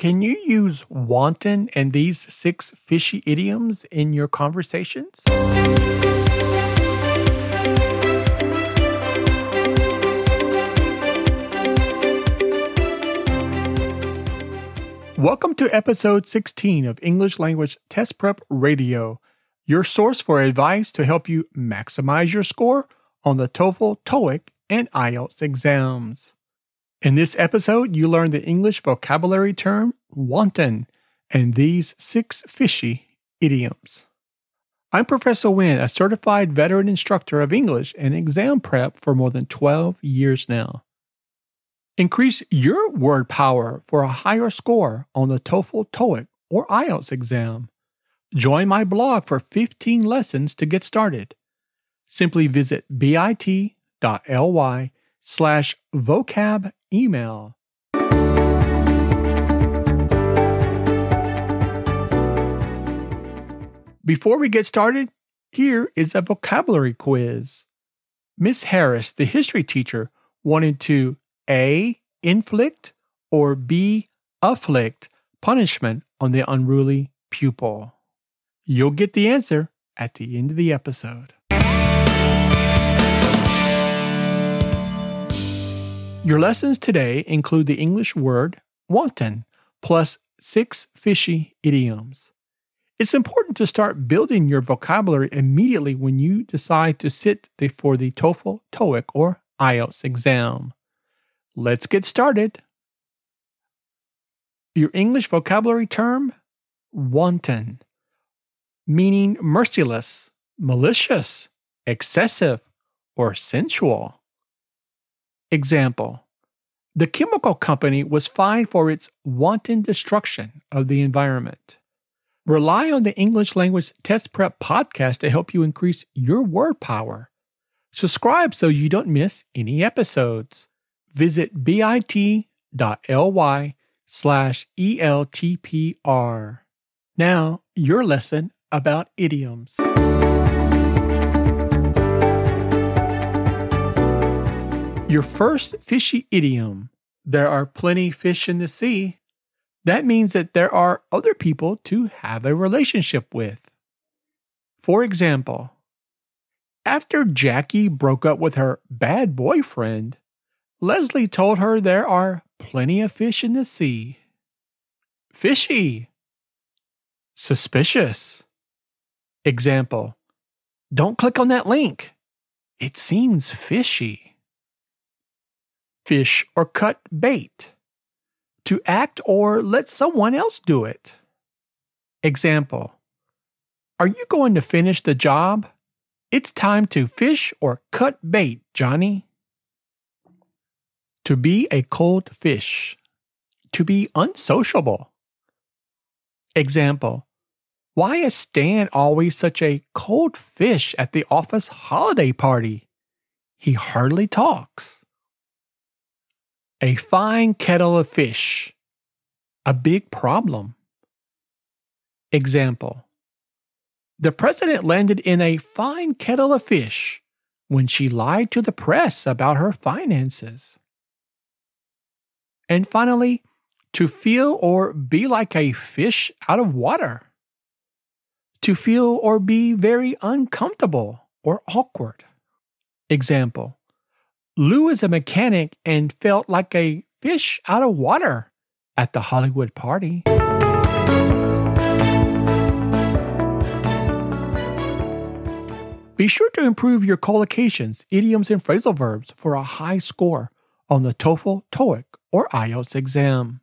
Can you use wanton and these six fishy idioms in your conversations? Welcome to episode 16 of English Language Test Prep Radio, your source for advice to help you maximize your score on the TOEFL, TOEIC, and IELTS exams. In this episode, you learn the English vocabulary term wanton and these six fishy idioms. I'm Professor Winn, a certified veteran instructor of English and exam prep for more than 12 years now. Increase your word power for a higher score on the TOEFL, TOEIC, or IELTS exam. Join my blog for 15 lessons to get started. Simply visit bit.ly slash vocab email. Before we get started, here is a vocabulary quiz. Miss Harris, the history teacher, wanted to A. inflict or B. afflict punishment on the unruly pupil. You'll get the answer at the end of the episode. Your lessons today include the English word wanton plus six fishy idioms. It's important to start building your vocabulary immediately when you decide to sit for the TOEFL, TOEIC, or IELTS exam. Let's get started. Your English vocabulary term wanton, meaning merciless, malicious, excessive, or sensual. Example The chemical company was fined for its wanton destruction of the environment. Rely on the English Language Test Prep podcast to help you increase your word power. Subscribe so you don't miss any episodes. Visit bit.ly slash ELTPR. Now, your lesson about idioms. Your first fishy idiom there are plenty fish in the sea. That means that there are other people to have a relationship with. For example, after Jackie broke up with her bad boyfriend, Leslie told her there are plenty of fish in the sea. Fishy. Suspicious. Example Don't click on that link. It seems fishy fish or cut bait, to act or let someone else do it. Example Are you going to finish the job? It's time to fish or cut bait, Johnny. To be a cold fish. To be unsociable. Example Why is Stan always such a cold fish at the office holiday party? He hardly talks a fine kettle of fish, a big problem. Example The president landed in a fine kettle of fish when she lied to the press about her finances. And finally, to feel or be like a fish out of water. To feel or be very uncomfortable or awkward. Example Lou is a mechanic and felt like a fish out of water at the Hollywood party. Be sure to improve your collocations, idioms, and phrasal verbs for a high score on the TOEFL, TOEIC, or IELTS exam.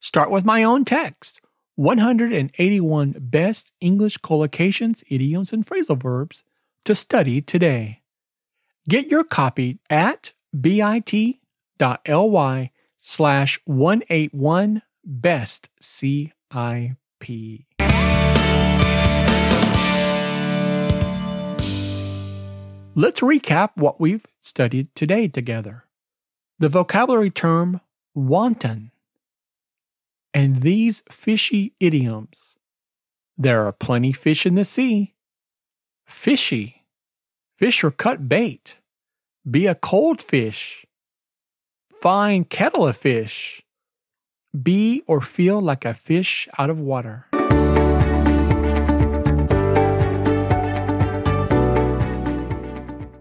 Start with my own text 181 Best English Collocations, Idioms, and Phrasal Verbs to study today. Get your copy at bit.ly slash 181 best CIP. Let's recap what we've studied today together. The vocabulary term wanton and these fishy idioms. There are plenty fish in the sea. Fishy Fish or cut bait. Be a cold fish. Fine kettle of fish. be or feel like a fish out of water.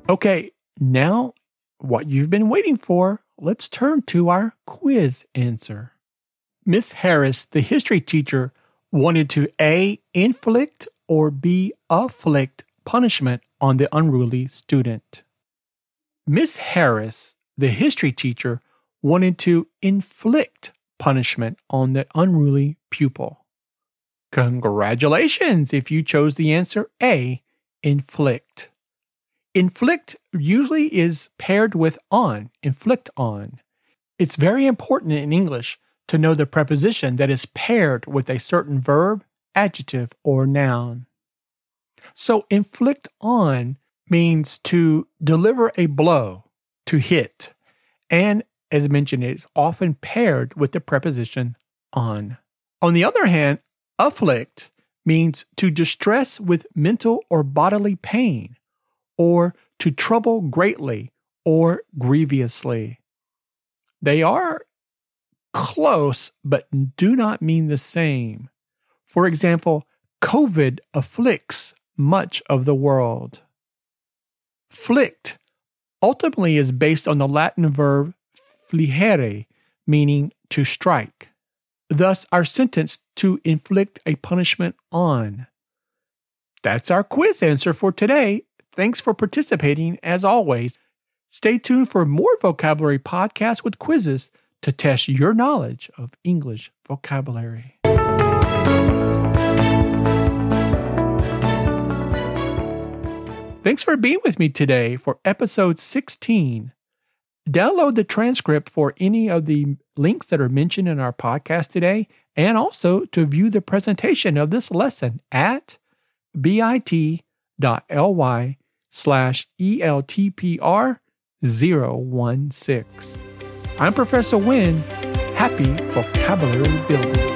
Okay, now what you've been waiting for, let's turn to our quiz answer. Miss Harris, the history teacher, wanted to A, inflict or B, afflict punishment on the unruly student. Miss Harris, the history teacher, wanted to inflict punishment on the unruly pupil. Congratulations if you chose the answer A, inflict. Inflict usually is paired with on, inflict on. It's very important in English to know the preposition that is paired with a certain verb, adjective, or noun. So, inflict on means to deliver a blow, to hit, and as mentioned, it is often paired with the preposition on. On the other hand, afflict means to distress with mental or bodily pain or to trouble greatly or grievously. They are close, but do not mean the same. For example, COVID afflicts much of the world. Flicked ultimately is based on the Latin verb fligere, meaning to strike. Thus, our sentence to inflict a punishment on. That's our quiz answer for today. Thanks for participating as always. Stay tuned for more vocabulary podcasts with quizzes to test your knowledge of English vocabulary. Thanks for being with me today for episode 16. Download the transcript for any of the links that are mentioned in our podcast today, and also to view the presentation of this lesson at bit.ly slash ELTPR 016. I'm Professor Winn. Happy vocabulary building.